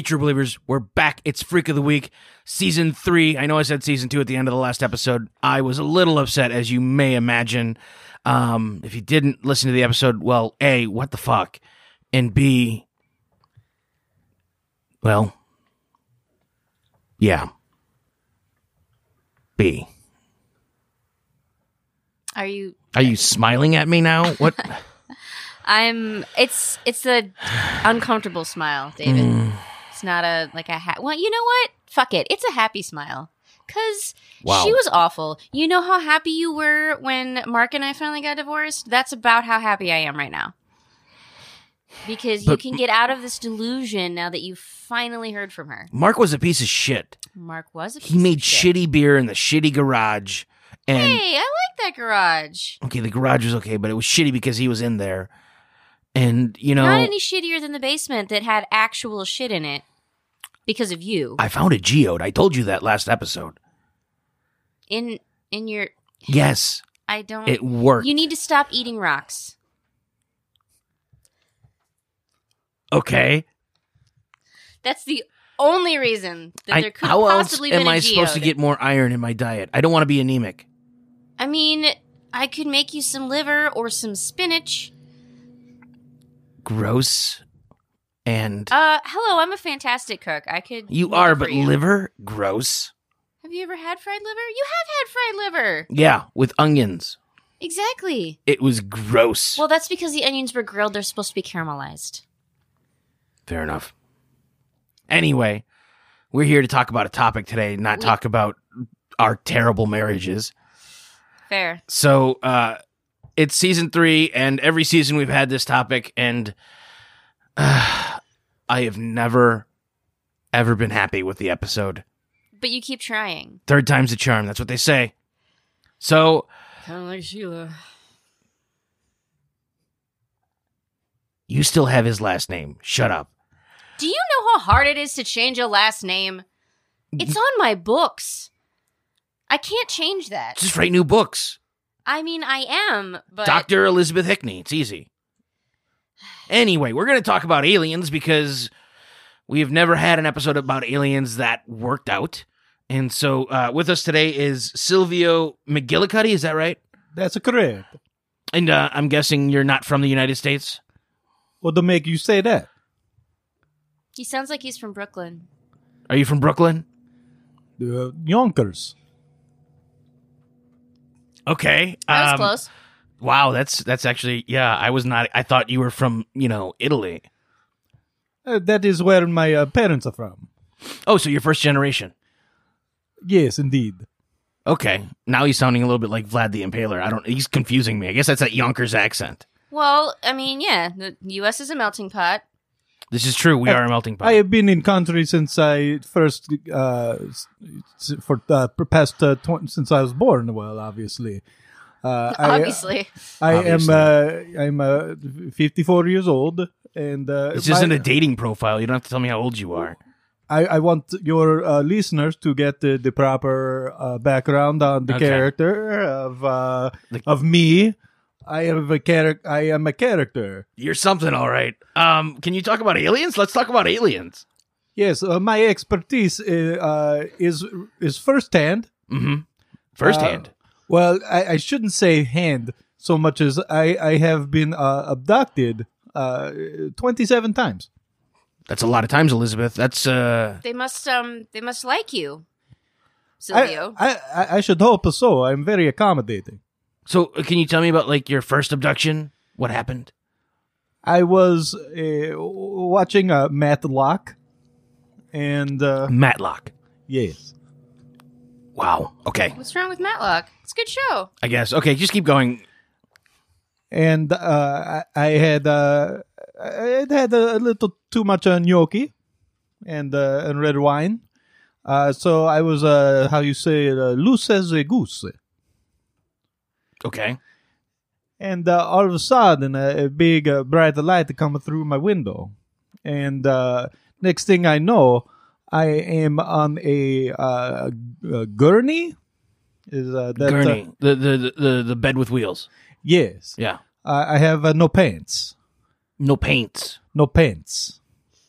Hey, True Believers, we're back. It's Freak of the Week, season three. I know I said season two at the end of the last episode. I was a little upset, as you may imagine. Um, if you didn't listen to the episode, well, A, what the fuck? And B, well, yeah. B. Are you? Are you smiling at me now? What? I'm. It's it's a uncomfortable smile, David. Mm. It's not a like a ha- well. You know what? Fuck it. It's a happy smile. Cause Wow. she was awful. You know how happy you were when Mark and I finally got divorced. That's about how happy I am right now. Because you But- can get out of this delusion now that you finally heard from her. Mark was a piece of shit. Mark was a He piece of made shit. shitty beer in the shitty garage. And Hey, I like that garage. okay, the garage was okay, but it was shitty because he was in there. And you know, Not any shittier than the basement that had actual shit in it because of you. I found a geode. I told you that last episode. in in your Yes, I don't it worked. You need to stop eating rocks. okay. That's the only reason that I, there could how have else possibly am been a I supposed to geode. get more iron in my diet? I don't want to be anemic. I mean, I could make you some liver or some spinach. Gross. And Uh, hello, I'm a fantastic cook. I could. you are, but you. liver, gross. Have you ever had fried liver? You have had fried liver. Yeah, with onions. Exactly. It was gross. Well, that's because the onions were grilled. They're supposed to be caramelized. Fair enough. Anyway, we're here to talk about a topic today, not We- talk about our terrible marriages. Fair. So, uh, it's season three, and every season we've had this topic, and uh, I have never, ever been happy with the episode. But you keep trying. Third time's the charm. That's what they say. So, Kind of like Sheila. you still have his last name. Shut up. Do you know how hard it is to change a last name? It's on my books. I can't change that. Just write new books. I mean, I am, but Dr. Elizabeth Hickney. It's easy. Anyway, we're going to talk about aliens because we have never had an episode about aliens that worked out. And so uh, with us today is Silvio McGillicuddy. Is that right? That's correct. And uh, I'm guessing you're not from the United States? What to make you say that? he sounds like he's from Brooklyn. Are you from Brooklyn? The Yonkers. Okay. That was Um, close. Wow, that's that's actually yeah. I was not. I thought you were from you know Italy. Uh, that is where my uh, parents are from. Oh, so you're first generation. Yes, indeed. Okay. Now he's sounding a little bit like Vlad the Impaler. I don't. He's confusing me. I guess that's that Yonkers accent. Well, I mean, yeah, the U.S. is a melting pot. This is true. We are a melting pot. I have been in country since I first uh, s- s- for uh, past uh, tw- since I was born. Well, obviously, uh, I- Obviously, I, Obviously. am uh, I'm uh, 54 years old, and uh, this my- isn't a dating profile. You don't have to tell me how old you are. I, I want your uh, listeners to get the, the proper uh, background on the Okay. character of uh, The- of me. I am a character. I am a character. You're something, all right. Um, can you talk about aliens? Let's talk about aliens. Yes, uh, my expertise uh, uh, is is firsthand. Mm-hmm. Firsthand. Well, I, I shouldn't say hand so much as I I have been uh, abducted uh, twenty seven times. That's a lot of times, Elizabeth. That's uh. they must um they must like you, I, Silvio. I I- I should hope so. I'm very accommodating. So, uh, can you tell me about like your first abduction? What happened? I was uh, watching uh, Matlock, and uh, Matlock. yes, Wow. Okay. What's wrong with Matlock? It's a good show. I guess. Okay. Just keep going. and uh, I, I had uh, I had had a little too much uh, gnocchi and uh, and red wine, uh, so I was uh, how you say it, uh, loose as a goose. Okay. And uh, all of a sudden, a, a big uh, bright light coming through my window, and uh, next thing I know, I am on a, uh, a gurney. Is uh, that uh, Gurney. the, the the the the bed with wheels. yes, Yeah. I I have uh, no pants, No pants. no pants.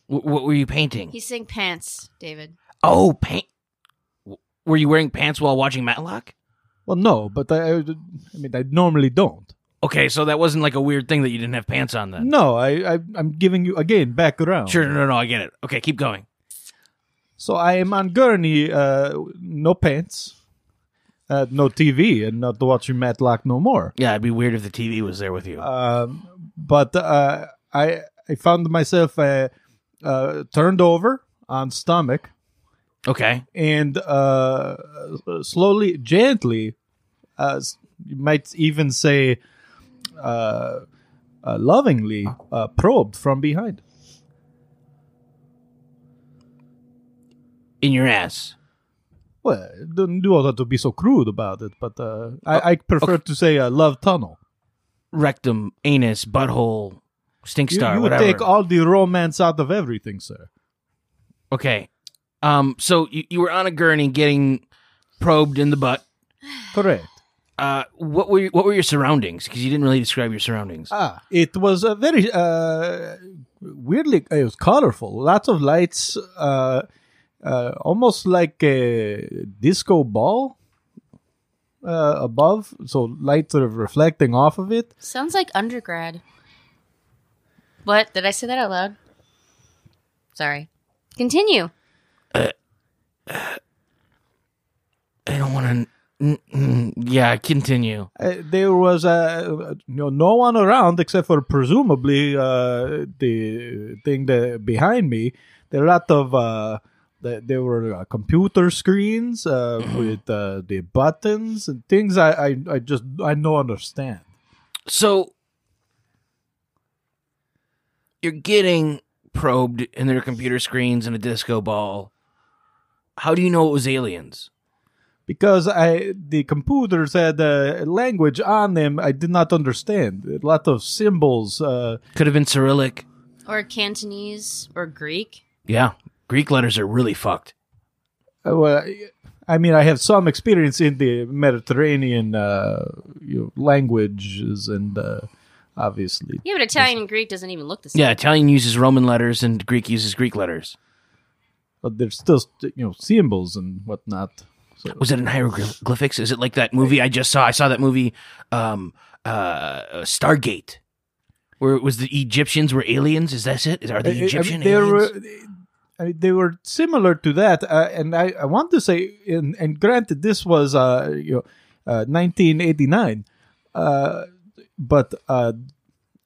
W- what were you painting? He's saying pants, David. oh, paint. w- Were you wearing pants while watching Matlock? Well, no, but I, I mean, I normally don't. Okay, so that wasn't like a weird thing that you didn't have pants on then. No, I, I I'm giving you again background. Sure, no, no, no, I get it. Okay, keep going. So I am on Gurney, uh, no pants, uh, no TV, and not watching Matlock no more. Yeah, it'd be weird if the TV was there with you. Um, but uh, I I found myself uh, uh, turned over on stomach okay. and uh, slowly, gently, uh, s- you might even say, uh, uh, lovingly uh, probed from behind. In your ass. Well, don't do all that to be so crude about it, but uh, I, I prefer to say uh, love tunnel. Rectum, anus, butthole, stink You, star, you would whatever. take all the romance out of everything, sir. okay. Um, so you, you were on a gurney getting probed in the butt. Correct. Uh, what were what were your surroundings? Because you didn't really describe your surroundings. Ah, it was a very uh, weirdly. It was colorful. Lots of lights. Uh, uh, almost like a disco ball uh, above. So light sort of reflecting off of it. Sounds like undergrad. What? Did I say that out loud? Sorry. Continue. I don't want to. Yeah, continue. Uh, there was uh, you know no one around except for presumably uh, the thing that behind me. There are a lot of uh, the, there were uh, computer screens uh, with uh, the buttons and things. I, I I just I don't understand. So you're getting probed in their computer screens and a disco ball. How do you know it was aliens? Because I the computers had a language on them I did not understand. A lot of symbols. Uh, Could have been Cyrillic. Or Cantonese or Greek. Yeah, Greek letters are really fucked. Uh, well, I mean, I have some experience in the Mediterranean uh, you know, languages, and uh, obviously, Yeah, but Italian and Greek doesn't even look the same. Yeah, Italian uses Roman letters and Greek uses Greek letters. but there's still you know symbols and whatnot. So, Was it in hieroglyphics? Is it like that movie I just saw? I saw that movie, um, uh, Stargate, where it was the Egyptians were aliens. Is that it? Is are the I- I mean, Egyptian aliens? were. I mean, they were similar to that, uh, and I, I want to say, and, and granted, this was uh, you know, uh, 1989, uh, but uh,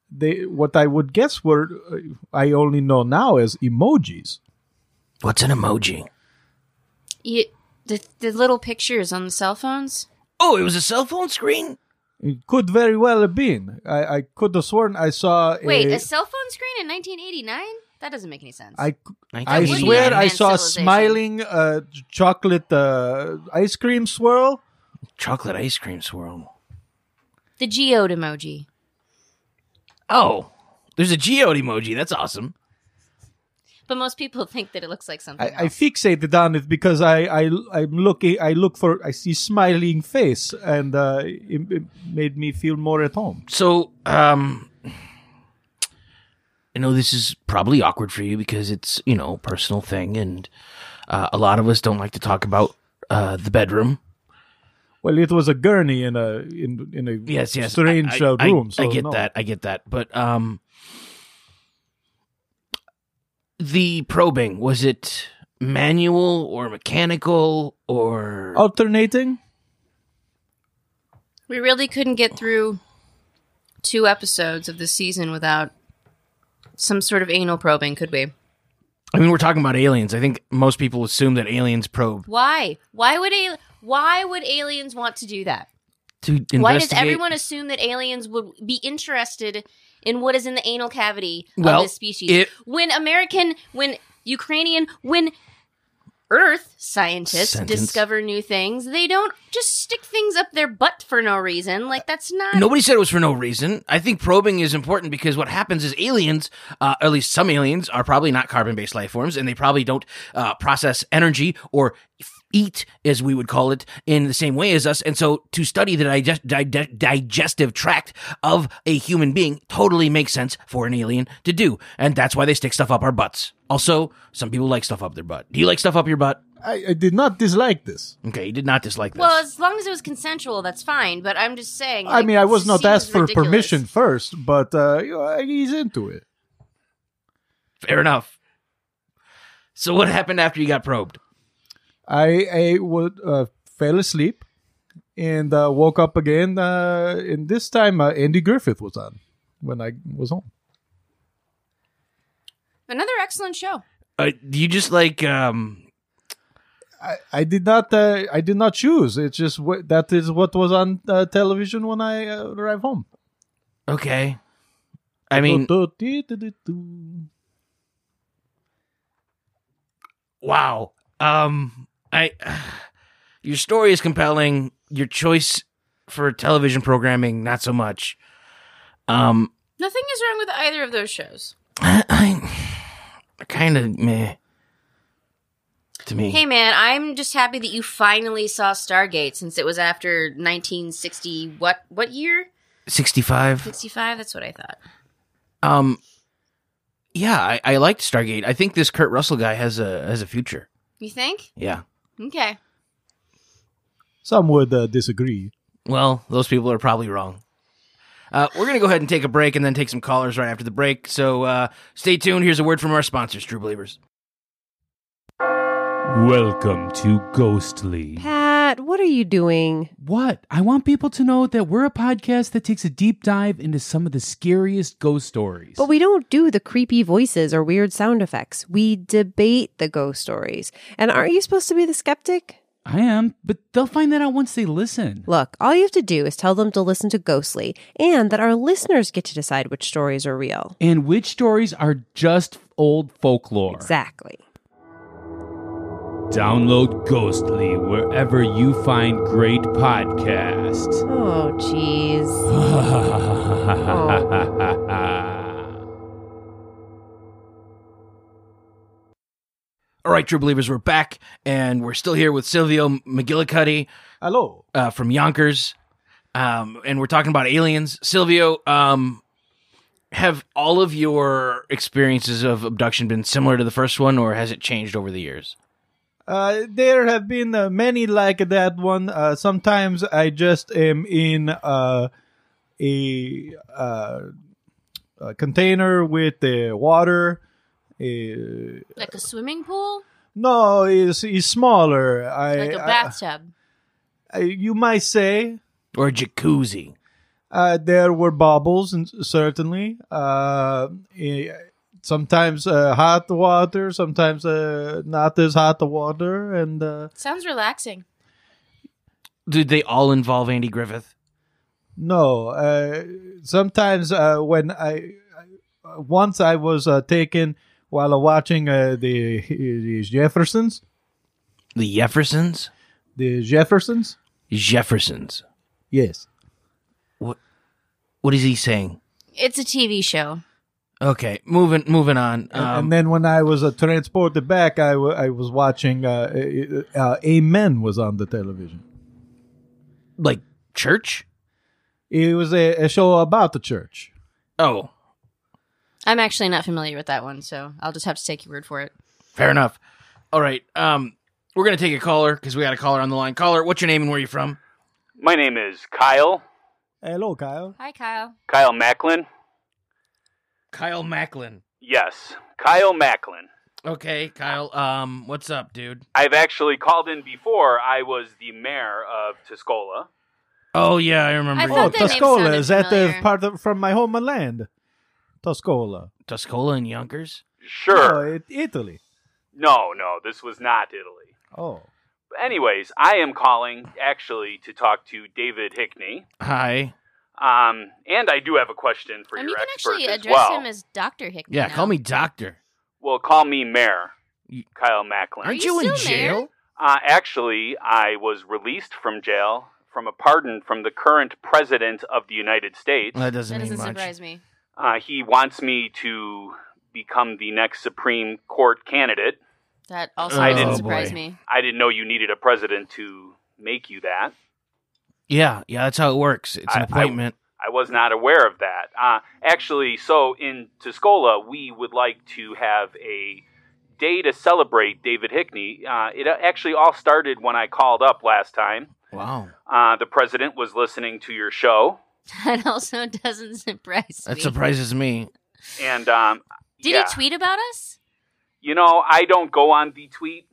they what I would guess were uh, I only know now as emojis. What's an emoji? You, the, the little pictures on the cell phones? Oh, it was a cell phone screen. It could very well have been. I, I could have sworn I saw. A, Wait, a cell phone screen in 1989? That doesn't make any sense. I, I swear I saw a smiling uh, chocolate uh, ice cream swirl. chocolate ice cream swirl. the geode emoji. Oh, there's a geode emoji. That's awesome. But most people think that it looks like something I, I else. fixated on it because I, I I'm looking I look for I see smiling face and uh, it, it made me feel more at home. So, um, I know this is probably awkward for you because it's you know a personal thing, and uh, a lot of us don't like to talk about uh, the bedroom. Well, it was a gurney in a in in a Yes, yes, strange I, I- uh, I- room. I, so get no. that. I get that. But um, the probing was it manual or mechanical or. Alternating. we really couldn't get through two episodes of the season without some sort of anal probing, could we? I mean, we're talking about aliens. I think most people assume that aliens probe Why? Why would al- why would aliens want to do that? to investigate. Why does everyone assume that aliens would be interested in what is in the anal cavity Well, of this species? it- when American, when Ukrainian, when Earth scientists Sentence. discover new things, they don't just stick things up their butt for no reason. Like that's not. Nobody said it was for no reason. I think probing is important because what happens is aliens, uh, at least some aliens, are probably not carbon based life forms and they probably don't uh, process energy or eat, as we would call it, in the same way as us. And so to study the digest- dige- digestive tract of a human being totally makes sense for an alien to do. And that's why they stick stuff up our butts. Also, some people like stuff up their butt. Do you like stuff up your butt? I, I did not dislike this. Okay, you did not dislike this. Well, as long as it was consensual, that's fine. But I'm just saying. I like, mean, I was not asked for ridiculous. permission first, but uh, you know, he's into it. Fair enough. So what happened after you got probed? I, I would uh, fell asleep and uh, woke up again. Uh, and this time, uh, Andy Griffith was on when I was home. Another excellent show. Uh, you just like um I, I did not uh, I did not choose. It's just what that is what was on uh, television when I uh, arrived home. okay. I mean, wow. Um I your story is compelling. Your choice for television programming not so much. Um Nothing is wrong with either of those shows. I, I kind of meh to me. Hey, man, I'm just happy that you finally saw Stargate since it was after 1960. What what year? 65. 65. That's what I thought. Um yeah, I, I liked Stargate. I think this Kurt Russell guy has a has a future. You think? Yeah. Okay. Some would uh, disagree. Well, those people are probably wrong. Uh, we're going to go ahead and take a break and then take some callers right after the break. So uh, stay tuned. Here's a word from our sponsors, True Believers. Welcome to Ghostly. Pat, what are you doing? What? I want people to know that we're a podcast that takes a deep dive into some of the scariest ghost stories. But we don't do the creepy voices or weird sound effects. We debate the ghost stories. And aren't you supposed to be the skeptic? I am, but they'll find that out once they listen. Look, all you have to do is tell them to listen to Ghostly and that our listeners get to decide which stories are real. And which stories are just old folklore. Exactly. Download Ghostly wherever you find great podcasts. Oh, jeez. All right, True Believers, we're back, and we're still here with Silvio McGillicuddy Hello. uh, from Yonkers, um, and we're talking about aliens. Silvio, um, have all of your experiences of abduction been similar to the first one, or has it changed over the years? Uh, there have been uh, many like that one. Uh, sometimes I just am in uh, a, uh, a container with uh, water. Uh, Like a swimming pool? no, it's, it's smaller. I, Like a bathtub. I- you might say Or a jacuzzi? uh, there were bubbles, and certainly. Sometimes uh, hot water, sometimes uh, not as hot water, and uh, Sounds relaxing. Did they all involve Andy Griffith? No, uh, sometimes uh, when I, I once I was uh, taken while watching uh, the, the Jeffersons, The Jeffersons? the Jeffersons. Jeffersons. Yes, What What is he saying? It's a TV show. Okay, moving moving on. and, Um, and then when I was uh, transported back, I, w- I was watching. Uh, uh, uh, Amen was on the television. like church? It was a, a show about the church. Oh, I'm actually not familiar with that one, so I'll just have to take your word for it. fair enough. All right. Um, we're gonna take a caller because we got a caller on the line. Caller, what's your name and where are you from? My name is Kyle, Hello, Kyle. Hi, Kyle. Kyle Macklin. Kyle Macklin. Yes, Kyle Macklin. Okay, Kyle. Um, what's up, dude? I've actually called in before. I was the mayor of Tuscola. Oh yeah, I remember. I you. Oh, thought that name Tuscola sounded is that the familiar. part of, from my homeland? Tuscola. Tuscola and Yonkers. Sure. Oh, it, Italy. No, no, this was not Italy. Oh, But anyways, I am calling actually to talk to David Hickney. Hi. Um, and I do have a question for and your you can expert actually as address well. him as Dr. Hickman. Yeah, now. call me Doctor. well, call me Mayor You- Kyle Macklin. Aren't you you, in jail? Uh, actually, I was released from jail from a pardon from the current president of the United States. That doesn't That mean doesn't much. surprise me. Uh, he wants me to become the next Supreme Court candidate. That also I doesn't didn't- surprise boy. me. I didn't know you needed a president to make you that. Yeah, yeah, that's how it works. It's an I- I- appointment. I was not aware of that. Uh, actually, so in Tuscola, we would like to have a day to celebrate David Hickney. Uh, it actually all started when I called up last time. wow, Uh, the president was listening to your show, That also doesn't surprise that me. surprises me. and um, Did yeah, he tweet about us? you know, I don't go on the tweet.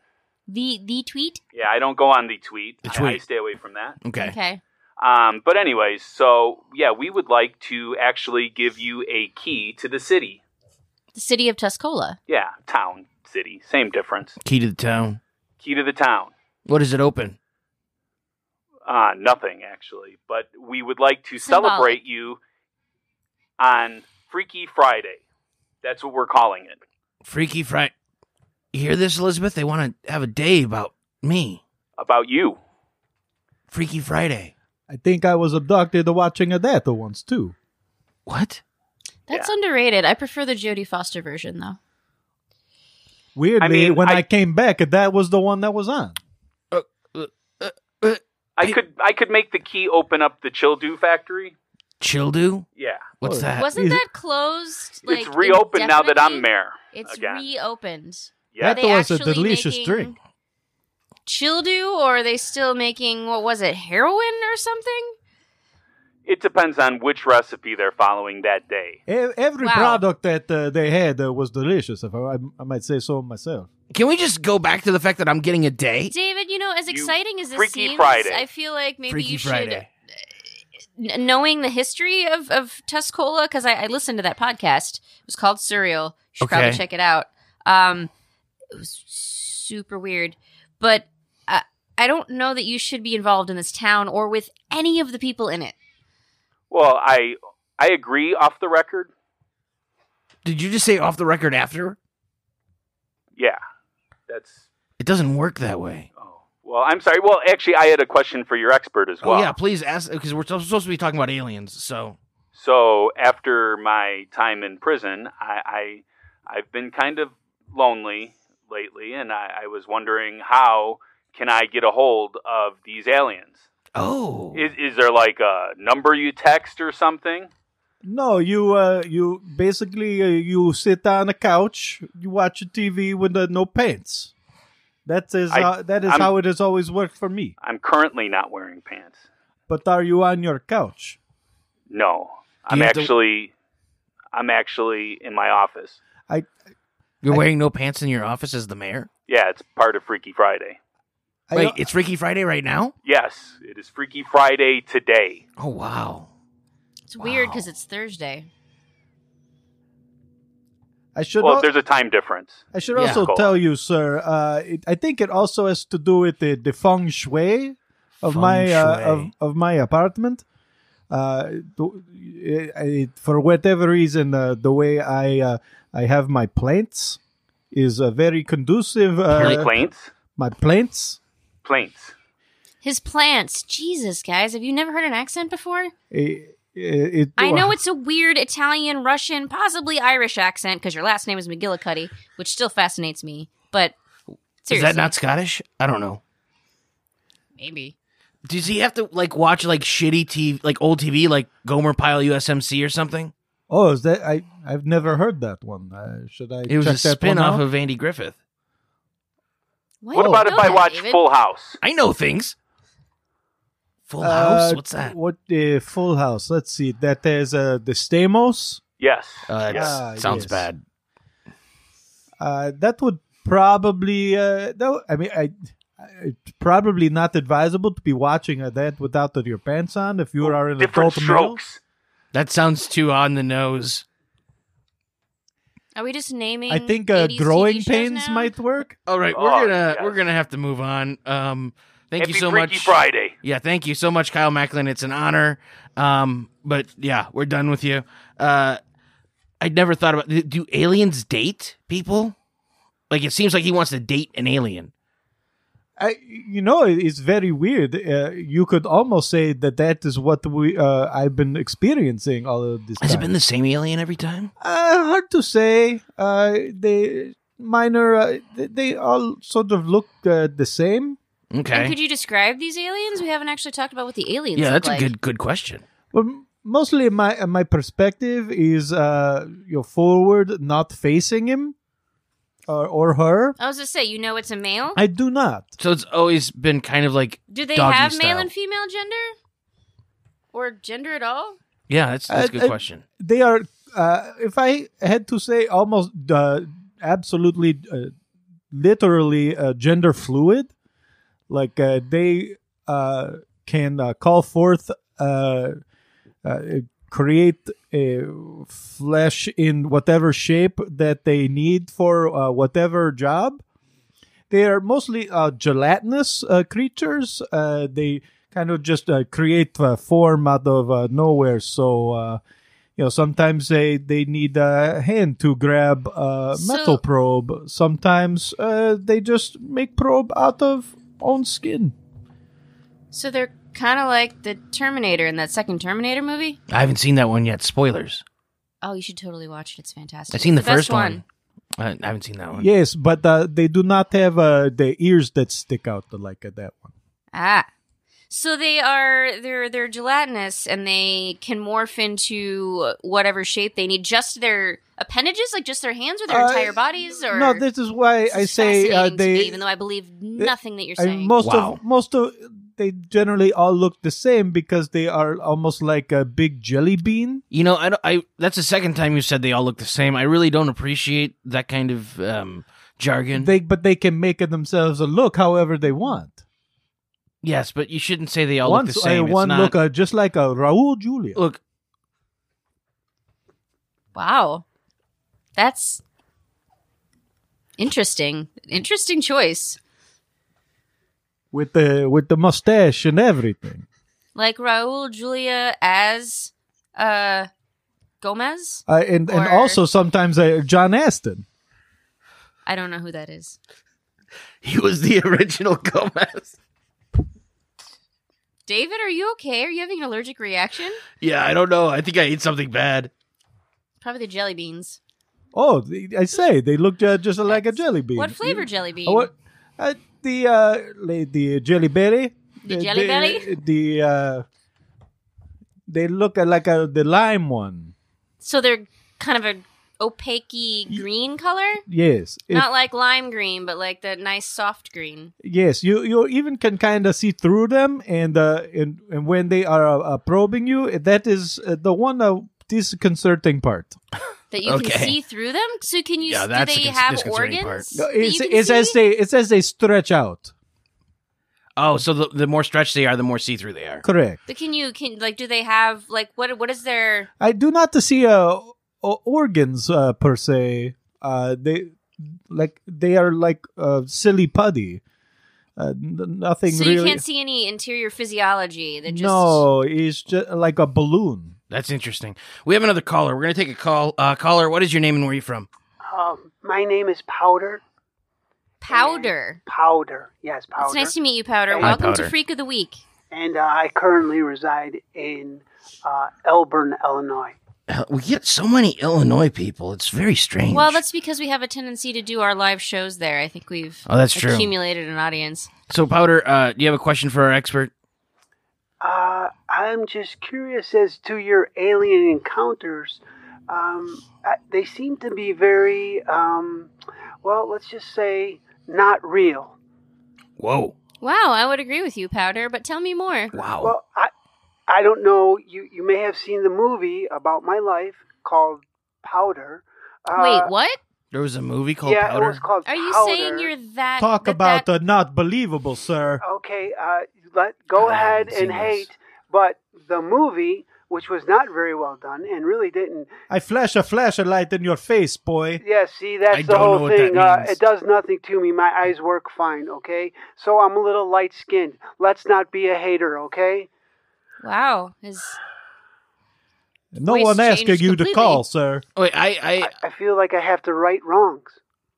The the tweet? Yeah, I don't go on the tweet. The I- I, stay away from that. Okay. Okay. Um, but anyways, so yeah, we would like to actually give you a key to the city. The city of Tuscola. Yeah, town, city, same difference. Key to the town. Key to the town. What is it open? Uh, nothing actually, but we would like to Symbolic. celebrate you on Freaky Friday. That's what we're calling it. Freaky Friday. You hear this, Elizabeth? They want to have a day about me. About you. Freaky Friday. I think I was abducted watching a that once too. What? That's underrated. I prefer the Jodie Foster version though. Weirdly, I mean, when I, I- came back, that was the one that was on. Uh, uh, uh, I could I could make the key open up the Childu factory. Childu? Yeah, What's Oh. that? Wasn't that closed? Like, it's reopened now that I'm mayor. It's again. reopened. Yeah, That was a delicious drink. Childu, or are they still making what was it, heroin or something? it depends on which recipe they're following that day. E- Every Wow. product that uh, they had uh, was delicious, if I, I might say so myself. Can we just go back to the fact that I'm getting a day? David, you know, as You exciting as this Freaky seems, Friday. I feel like maybe Freaky you should, Friday. n- knowing the history of of Tuscola, because I, I listened to that podcast. It was called Surreal. You should probably check it out. Um, it was super weird, but I, I don't know that you should be involved in this town or with any of the people in it. Well, I I agree off the record. Did you just say off the record after? Yeah, that's. It doesn't work that way. Oh, well, I'm sorry. Well, actually, I had a question for your expert as oh, well. oh yeah, please ask because we're supposed to be talking about aliens. So So after my time in prison, I, I I've been kind of lonely lately, and I, I was wondering how can I get a hold of these aliens? oh, Is is there like a number you text or something? No, you uh, you basically uh, you sit on a couch, you watch a TV with uh, no pants. That is I- uh, that is I'm- how it has always worked for me. I'm currently not wearing pants. But are you on your couch? No, Do I'm you have to- actually I'm actually in my office. I you're I- wearing no pants in your office as the mayor. Yeah, it's part of Freaky Friday. I, Wait, it's Freaky Friday right now. Yes, it is Freaky Friday today. Oh wow. It's weird because it's Thursday. I should Well, al- there's a time difference. I should Yeah. also Cool. tell you, sir. Uh, it, I think it also has to do with the, the feng shui of Feng my uh, of of my apartment. Uh, it- it- for whatever reason, uh, the way I uh, I have my plants is a very conducive. Uh, Your plaints, my plants. Plants. His plants. Jesus, guys, have you never heard an accent before? It, it, I know it's a weird Italian, Russian, possibly Irish accent because your last name is McGillicuddy, which still fascinates me. But seriously, Is that not Scottish? I don't know. maybe? Does he have to like watch like shitty TV, like old TV, like Gomer Pyle USMC or something? Oh, is that I? I've never heard that one. Uh, should I? It was check a that spin one off of Andy Griffith. Why What about know if I watch David? Full House? I know things. Full House. Uh, What's that? What uh, Full House? Let's see. That is uh, the Stamos. Yes. Uh, that yes. Ah, sounds yes. bad. Uh, that would probably. Uh, no, I mean, I, I, it's probably not advisable to be watching uh, that without your pants on if you are an Different adult male. Strokes. That sounds too on the nose. Are we just naming? I think uh, 80s growing TV shows pains now? might work. All right, Oh, we're gonna yes. we're gonna have to move on. Um, thank Happy you so Freaky much. Friday. Yeah, thank you so much, Kyle Macklin. It's an honor. Um, but yeah, we're done with you. Uh, I'd never thought about. Do aliens date people? Like it seems like he wants to date an alien. I, you know, it's very weird. Uh, you could almost say that that is what we uh, I've been experiencing all of this Has time. it been the same alien every time? Uh, hard to say. Uh, they minor. Uh, they, they all sort of look uh, the same. And Okay. could you describe these aliens? We haven't actually talked about what the aliens Yeah, look that's a good good question. Well, mostly my uh, my perspective is uh, you're forward, not facing him or or her. I was to say, you know it's a male? I do not. So it's always been kind of like Do they doggy have male style. and female gender? Or gender at all? yeah, that's that's a Uh, good uh, question. They are. Uh, if I had to say, almost uh, absolutely, uh, literally uh, gender fluid. Like uh, they uh, can uh, call forth, uh, uh, create a flesh in whatever shape that they need for uh, whatever job. They are mostly uh, gelatinous uh, creatures. Uh, they kind of just uh, create form out of uh, nowhere. So, uh, you know, sometimes they, they need a hand to grab a So- metal probe. Sometimes uh, they just make probe out of own skin. So they're kind of like the Terminator in that second Terminator movie? I haven't seen that one yet. Spoilers. Oh, you should totally watch it. It's fantastic. I've seen the, It's best first one. I I haven't seen that one. Yes, but uh, they do not have uh, the ears that stick out like that one. Ah. So they are they're they're gelatinous and they can morph into whatever shape they need. Just their appendages, like just their hands or their Uh, entire bodies, or No, this is why This I is say uh, fascinating to me, they. even though I believe nothing that you're I- saying. most Wow. of most of they generally all look the same because they are almost like a big jelly bean. You know, I, don't- I that's the second time you said they all look the same. I really don't appreciate that kind of um, jargon. They but they can make it themselves a look however they want. yes, but you shouldn't say they all one look the same. It's one not- look uh, just like a Raul Julia. look. wow, that's interesting. Interesting choice. With the with the mustache and everything. Like Raul Julia as uh Gomez. Uh, and and also sometimes uh, John Astin. I don't know who that is. He was the original Gomez. David, are you okay? Are you having an allergic reaction? Yeah, I don't know. I think I ate something bad. Probably the jelly beans. Oh, I say they look uh, just like a jelly bean. What flavor jelly bean? Uh, what? Uh, the uh, the jelly belly. The Jelly Belly? The uh, they look like a the lime one. So they're kind of a opaque green color? Yes, It- Not like lime green, but like the nice soft green. yes. You you even can kind of see through them, and uh, and and when they are uh, probing you, that is uh, the one uh, disconcerting part. That you Okay. can see through them? So can you Yeah, do they cons- have organs? part. that It's, you can it's as they it's as they stretch out. Oh, so the, the more stretched they are, the more see through they are. Correct. But can you can like do they have like what what is their I do not see uh, organs uh, per se. Uh, they like they are like uh, silly putty. Uh, n- nothing so really. you can't see any interior physiology? They're just No, it's just like a balloon. That's interesting. We have another caller. We're gonna take a call. Uh, caller, what is your name and where are you from? Um, my name is Powder. powder. Powder, yes, Powder. It's nice to meet you, Powder. Hi, Welcome Powder. to Freak of the Week. and uh, I currently reside in uh, Elburn, Illinois. We get so many Illinois people. It's very strange. Well, that's because we have a tendency to do our live shows there. I think we've Oh, that's true. accumulated an audience. so Powder. Uh, do you have a question for our expert? Uh, I'm just curious as to your alien encounters. Um, I- they seem to be very, um, well, let's just say, not real. Whoa! Wow, I would agree with you, Powder, but tell me more. Wow! Well, I, I don't know. You, you may have seen the movie about my life called Powder. Uh, Wait, what? there was a movie called yeah, Powder. it was called Are you Powder. saying you're that Talk that- about that- uh, not believable, sir. Okay, uh, let go I ahead haven't seen and this. hate, but the movie, which was not very well done and really didn't. I flash a flashlight in your face, boy. Yeah, see, that's I the don't know whole what that thing. Uh, it does nothing to me. My eyes work fine. Okay, so I'm a little light skinned. Let's not be a hater. Okay. Wow, his No Voice one asking changed you to call, sir. Wait, I, I, I, I feel like I have to right wrongs.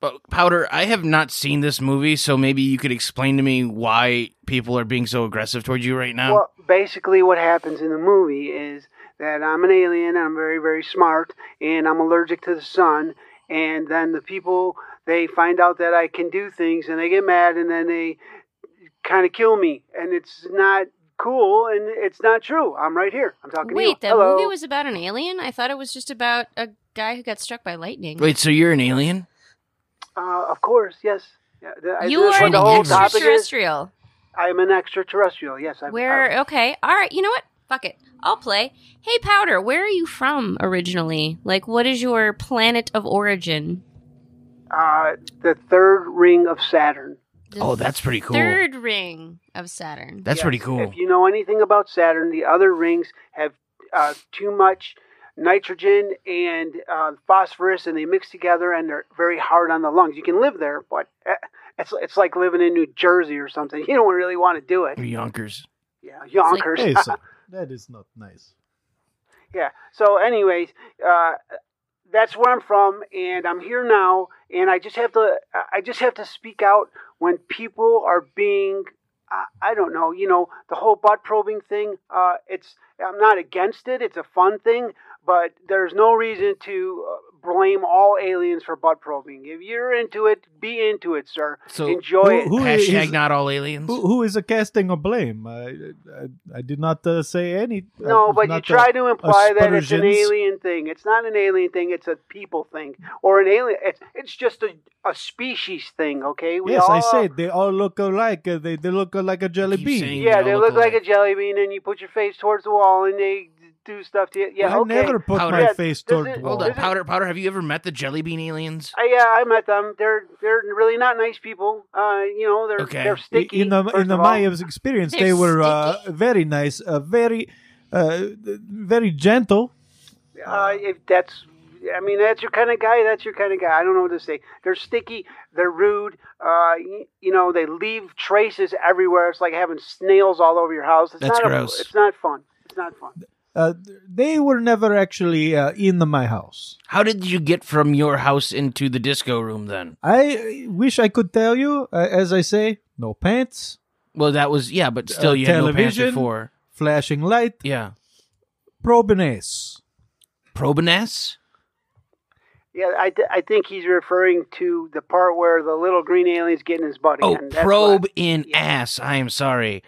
But Powder. I have not seen this movie, so maybe you could explain to me why people are being so aggressive towards you right now. Well, basically, what happens in the movie is that I'm an alien and I'm very, very smart and I'm allergic to the sun. And then the people they find out that I can do things and they get mad and then they kind of kill me and it's not cool and it's not true. I'm right here. I'm talking to you. Wait, that Hello. movie was about an alien? I thought it was just about a guy who got struck by lightning. Wait, so you're an alien? Uh, of course, yes. Yeah, the, you are an the whole topic is. extraterrestrial. I'm an extraterrestrial. Yes, I'm. Where? Okay, all right. You know what? Fuck it. I'll play. Hey, Powder, where are you from originally? Like, what is your planet of origin? Uh, the third ring of Saturn. The Oh, that's pretty cool. Third ring of Saturn. That's Yes, pretty cool. If you know anything about Saturn, the other rings have uh, too much nitrogen and uh, phosphorus, and they mix together, and they're very hard on the lungs. You can live there, but eh, it's it's like living in New Jersey or something. You don't really want to do it. You're Yonkers. Yeah, like- Yonkers. Hey, son, that is not nice. Yeah. So, anyways, uh, that's where I'm from, and I'm here now, and I just have to, I just have to speak out when people are being, I, I don't know, you know, the whole butt probing thing. Uh, it's, I'm not against it. It's a fun thing, but there's no reason to uh, blame all aliens for butt probing. If you're into it, be into it, sir. So Enjoy it. Who hashtag is- not all aliens. Who, who is a casting of blame? I, I, I did not uh, say any. No, uh, but you try uh, to imply that it's an alien thing. It's not an alien thing. It's a people thing, or an alien. It's, it's just a, a species thing. Okay. We Yes, all, I said they all look alike. Uh, they they look like a jelly bean. Yeah, all they look look like a jelly bean, and you put your face towards the wall, and they do stuff to you. Yeah. I okay. never put Powder. my Yeah, face does toward it- the Hold on, powder, powder. Have you ever met the jelly bean aliens? Uh, yeah, I met them. They're they're really not nice people. Uh, you know, they're Okay. they're sticky. in the first in the of. Maya's experience, They're were uh, very nice, uh, very uh, very gentle. Uh, if that's, I mean, that's your kind of guy. That's your kind of guy. I don't know what to say. They're sticky. They're rude. Uh, you, you know, they leave traces everywhere. It's like having snails all over your house. It's That's not gross. A, it's not fun. It's not fun. Uh, they were never actually uh, in the, my house. How did you get from your house into the disco room then? I wish I could tell you. Uh, as I say, no pants, Well, that was yeah, but still, Uh, you had no pants television? before. flashing light, Yeah, probenes. Probaness. Yeah, I, th- I think he's referring to the part where the little green alien's getting his butt Oh, again. That's probe what- in yeah. ass. I am sorry.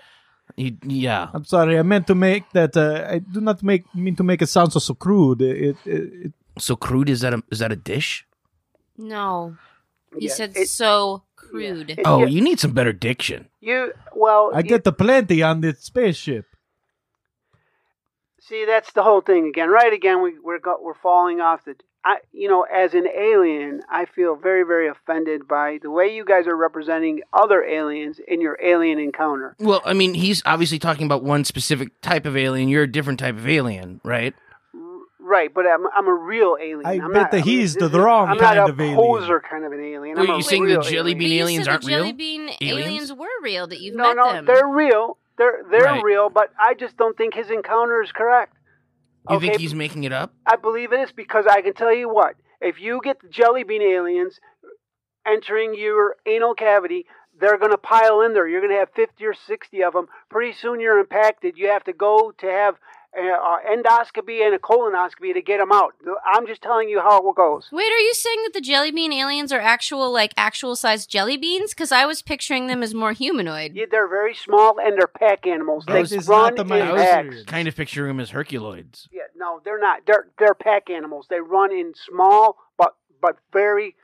You, yeah. I'm sorry, I meant to make that. Uh, I do not make mean to make it sound so, so crude. It, it, it, So crude is that a is that a dish? No. You Yeah, said it- so crude. It- Oh, yeah, you need some better diction. you well. I you- get the plenty on this spaceship. See, that's the whole thing again. Right again, we, we're go, we're falling off the. I, you know, as an alien, I feel very, very offended by the way you guys are representing other aliens in your alien encounter. Well, I mean, he's obviously talking about one specific type of alien. You're a different type of alien, right? Right, but I'm, I'm a real alien. I I'm bet not, that I mean, he's the wrong I'm kind not of a alien. poser kind of an alien. Wait, I'm you a saying real the jelly bean But aliens aren't the jelly real? bean Aliens? aliens? were real. That you've No, met no, them. they're real. They're they're Right. real, but I just don't think his encounter is correct. You think he's making it up? I believe it is because I can tell you what: if you get the jelly bean aliens entering your anal cavity, they're going to pile in there. You're going to have 50 or 60 of them. Pretty soon you're impacted. You have to go to have Uh, endoscopy and a colonoscopy to get them out. I'm just telling you how it goes. Wait, are you saying that the jelly bean aliens are actual, like, actual sized jelly beans? Because I was picturing them as more humanoid. Yeah, they're very small and they're pack animals. That They is run not the in my packs. kind of picturing them as Herculoids. Yeah, no, they're not. They're they're pack animals. They run in small but but very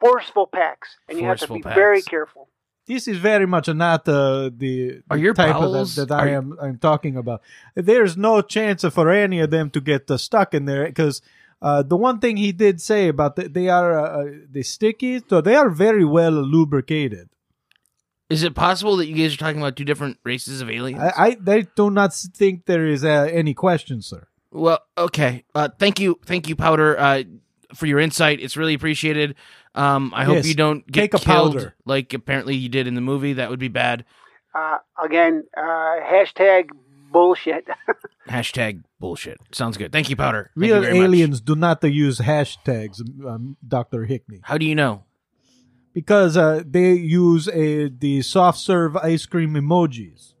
forceful packs, and you have to Forceful be very careful. This is very much not uh, the, Are the your type of bowels- that, that I am I'm talking about. There's no chance for any of them to get uh, stuck in there because uh, the one thing he did say about the, they are uh, uh, they sticky, so they are very well lubricated. Is it possible that you guys are talking about two different races of aliens? I, I they do not think there is uh, any question, sir. Well, okay. Uh, thank you, thank you, Powder, uh, for your insight. It's really appreciated. Um, I hope Yes, you don't get take a killed powder. like apparently you did in the movie. That would be bad. Uh, again, uh, hashtag bullshit. Hashtag bullshit. Sounds good. Thank you, Powder. Thank Real you very much. aliens do not uh, use hashtags, um, Doctor Hickney, How do you know? because uh, they use a the soft serve ice cream emojis.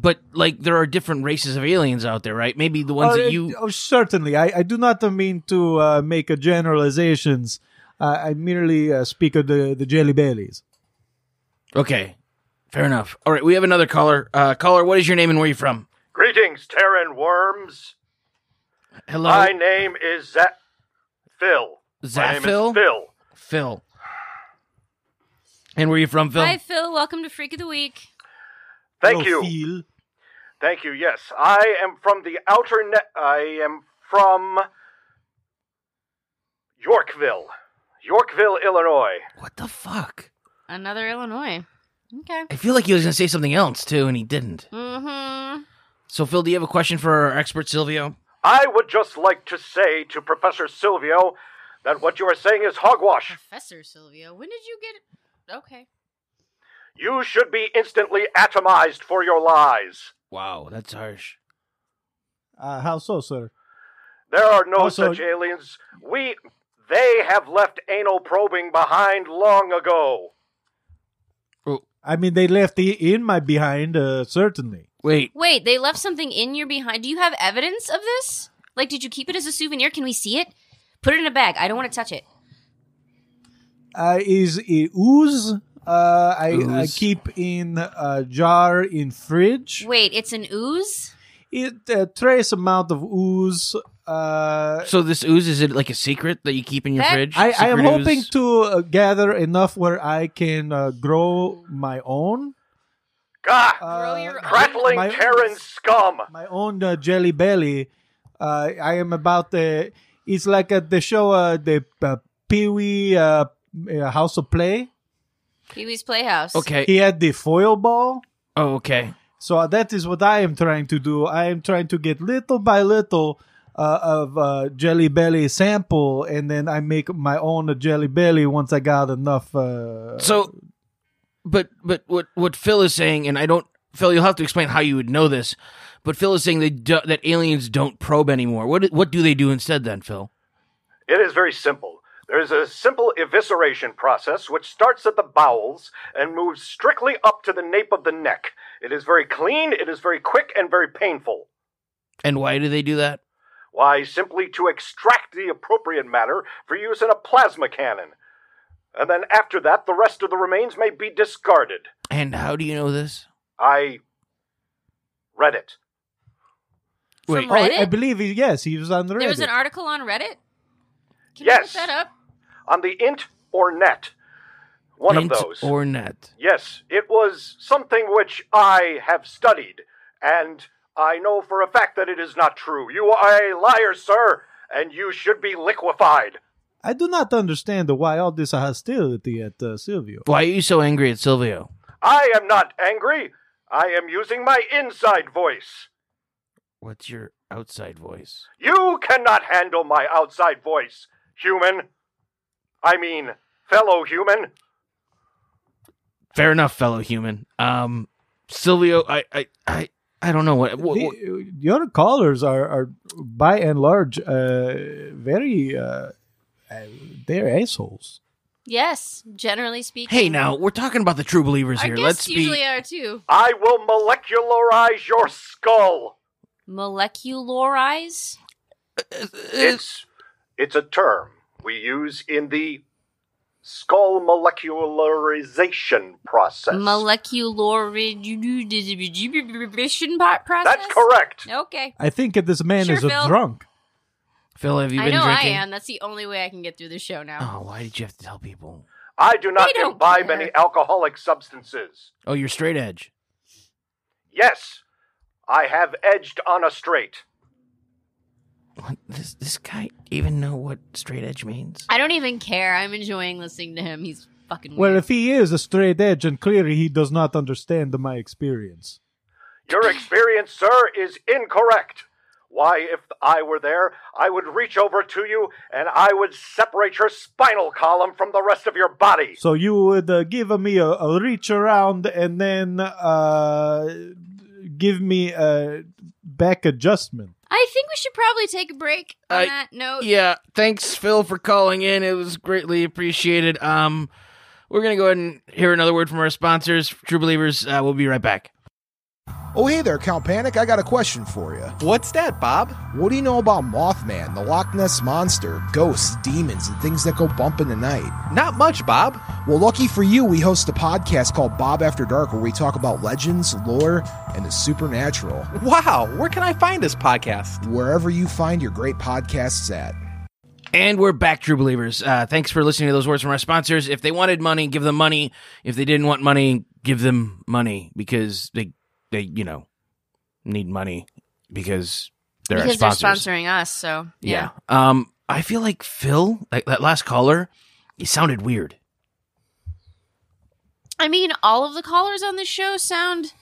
But like, there are different races of aliens out there, right? Maybe the ones Oh, that you. oh, certainly. I, I do not mean to uh, make a generalizations I, I merely uh, speak of the the jelly bellies. Okay, fair enough. All right, we have another caller. Uh, caller, what is your name and where are you from? Greetings, Terran worms. Hello, My name is Za- Phil. My name Zaphil. Phil. Phil. And where are you from, Phil? Hi, Phil. Welcome to Freak of the Week. Thank Hello, you. Phil. Thank you. Yes, I am from the outer net. I am from Yorkville, Yorkville, Illinois. What the fuck? Another Illinois. Okay. I feel like he was gonna say something else too, and he didn't. Mm-hmm. So, Phil, do you have a question for our expert Silvio? I would just like to say to Professor Silvio that what you are saying is hogwash. Professor Silvio, when did you get it? Okay. You should be instantly atomized for your lies. Wow, that's harsh. Uh, how so, sir? There are no Also- such aliens. We. They have left anal probing behind long ago. I mean, they left the, in my behind, uh, certainly. Wait, Wait, they left something in your behind. Do you have evidence of this? Like, did you keep it as a souvenir? Can we see it? Put it in a bag. I don't want to touch it. Uh, is it ooze? Uh, I, I keep in a jar in fridge. Wait, it's an ooze? It uh, trace amount of ooze. Uh, so this ooze is it like a secret that you keep in your That- fridge? I, I am hoping ooze? to uh, gather enough where I can uh, grow my own. Gah! Grow Uh, own? My- Terran scum! my own uh, jelly belly. Uh, I am about the. It's like the show, uh, the uh, Pee Wee uh, uh, House of Play. Pee Wee's Playhouse. Okay. He had the foil ball. Oh, okay. So that is what I am trying to do. I am trying to get little by little uh, of uh, Jelly Belly sample, and then I make my own Jelly Belly once I got enough. Uh, So, but but what what Phil is saying, and I don't, Phil, you'll have to explain how you would know this. But Phil is saying that do, that aliens don't probe anymore. What what do they do instead then, Phil? It is very simple. There is a simple evisceration process which starts at the bowels and moves strictly up to the nape of the neck. It is very clean, it is very quick, and very painful. And why do they do that? Why, simply to extract the appropriate matter for use in a plasma cannon. And then after that, the rest of the remains may be discarded. And how do you know this? I read it. Wait. From oh, I, Reddit? I believe he, yes, he was on Reddit. There was an article on Reddit? Can Yes. you look that up? On the int or net. One Int of those. or net? Yes, it was something which I have studied, and I know for a fact that it is not true. You are a liar, sir, and you should be liquefied. I do not understand why all this hostility at uh, Silvio. Why are you so angry at Silvio? I am not angry. I am using my inside voice. What's your outside voice? You cannot handle my outside voice, human. I mean, fellow human. Fair enough, fellow human. Um, Silvio, I I I, I don't know what. what, what The, the other callers are, are by and large uh, very uh, uh, they're assholes. Yes, generally speaking. hey, now we're talking about the true believers Our here. Let's usually be. are too. I will molecularize your skull. Molecularize? It's it's a term we use in the skull molecularization process. Molecularization process? That's correct. Okay. I think that this man Sure, is a Phil. drunk. Phil, have you I been know drinking? I know I am. That's the only way I can get through the show now. Oh, why did you have to tell people? I do not They don't imbibe care. any alcoholic substances. Oh, you're straight edge. Yes, I have edged on a straight. What, does this guy even know what straight edge means? I don't even care. I'm enjoying listening to him. He's fucking Well, weird. if he is a straight edge, and clearly he does not understand my experience. Your experience, sir, is incorrect. Why, if I were there, I would reach over to you and I would separate your spinal column from the rest of your body. So you would uh, give me a, a reach around and then uh, give me a back adjustment. I think we should probably take a break on I- that note. Yeah, thanks, Phil, for calling in. It was greatly appreciated. Um, we're gonna go ahead and hear another word from our sponsors, True Believers. Uh, we'll be right back. Oh, hey there, Count Panic. I got a question for you. What's that, Bob? What do you know about Mothman, the Loch Ness Monster, ghosts, demons, and things that go bump in the night? Not much, Bob. Well, lucky for you, we host a podcast called Bob After Dark where we talk about legends, lore, and the supernatural. Wow, where can I find this podcast? Wherever you find your great podcasts at. And we're back, true believers. Uh, thanks for listening to those words from our sponsors. If they wanted money, give them money. If they didn't want money, give them money because they, they, you know, need money because they're because they're sponsors. sponsoring us. So yeah. Um, I feel like Phil, like that last caller, he sounded weird. I mean, all of the callers on this show sound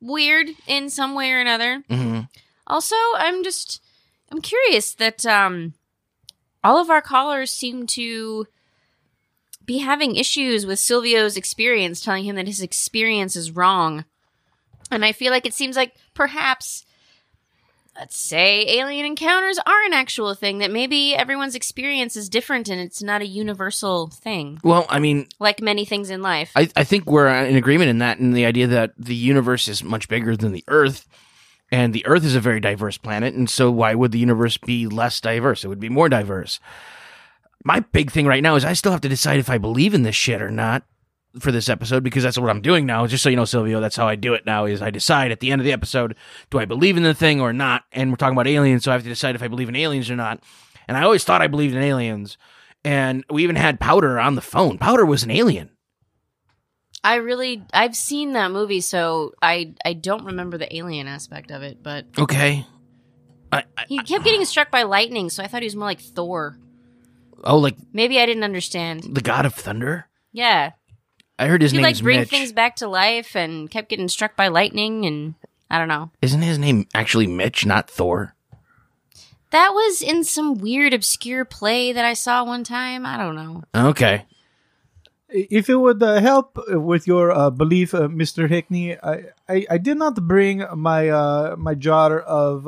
weird in some way or another. hmm Also, I'm just I'm curious that um all of our callers seem to be having issues with Silvio's experience, telling him that his experience is wrong. And I feel like it seems like perhaps let's say alien encounters are an actual thing that maybe everyone's experience is different and it's not a universal thing Well, I mean, like many things in life. I, I think we're in agreement in that, in the idea that the universe is much bigger than the Earth, and the Earth is a very diverse planet, and so why would the universe be less diverse? It would be more diverse. My big thing right now is I still have to decide if I believe in this shit or not for this episode because that's what I'm doing now. Just so you know, Silvio, that's how I do it now. Is I decide at the end of the episode, do I believe in the thing or not? And we're talking about aliens, so I have to decide if I believe in aliens or not. And I always thought I believed in aliens, and we even had Powder on the phone. Powder was an alien. I really I've seen that movie, so I I don't remember the alien aspect of it, but Okay. I, I, he kept getting struck by lightning, so I thought he was more like Thor. oh, like Maybe I didn't understand. the God of Thunder. Yeah, I heard his name. he name's like bring Mitch. things back to life and kept getting struck by lightning, and I don't know. Isn't his name actually Mitch, not Thor? That was in some weird obscure play that I saw one time. I don't know. Okay. If it would uh, help with your uh, belief, uh, Mr. Hickney, I, I, I did not bring my uh, my jar of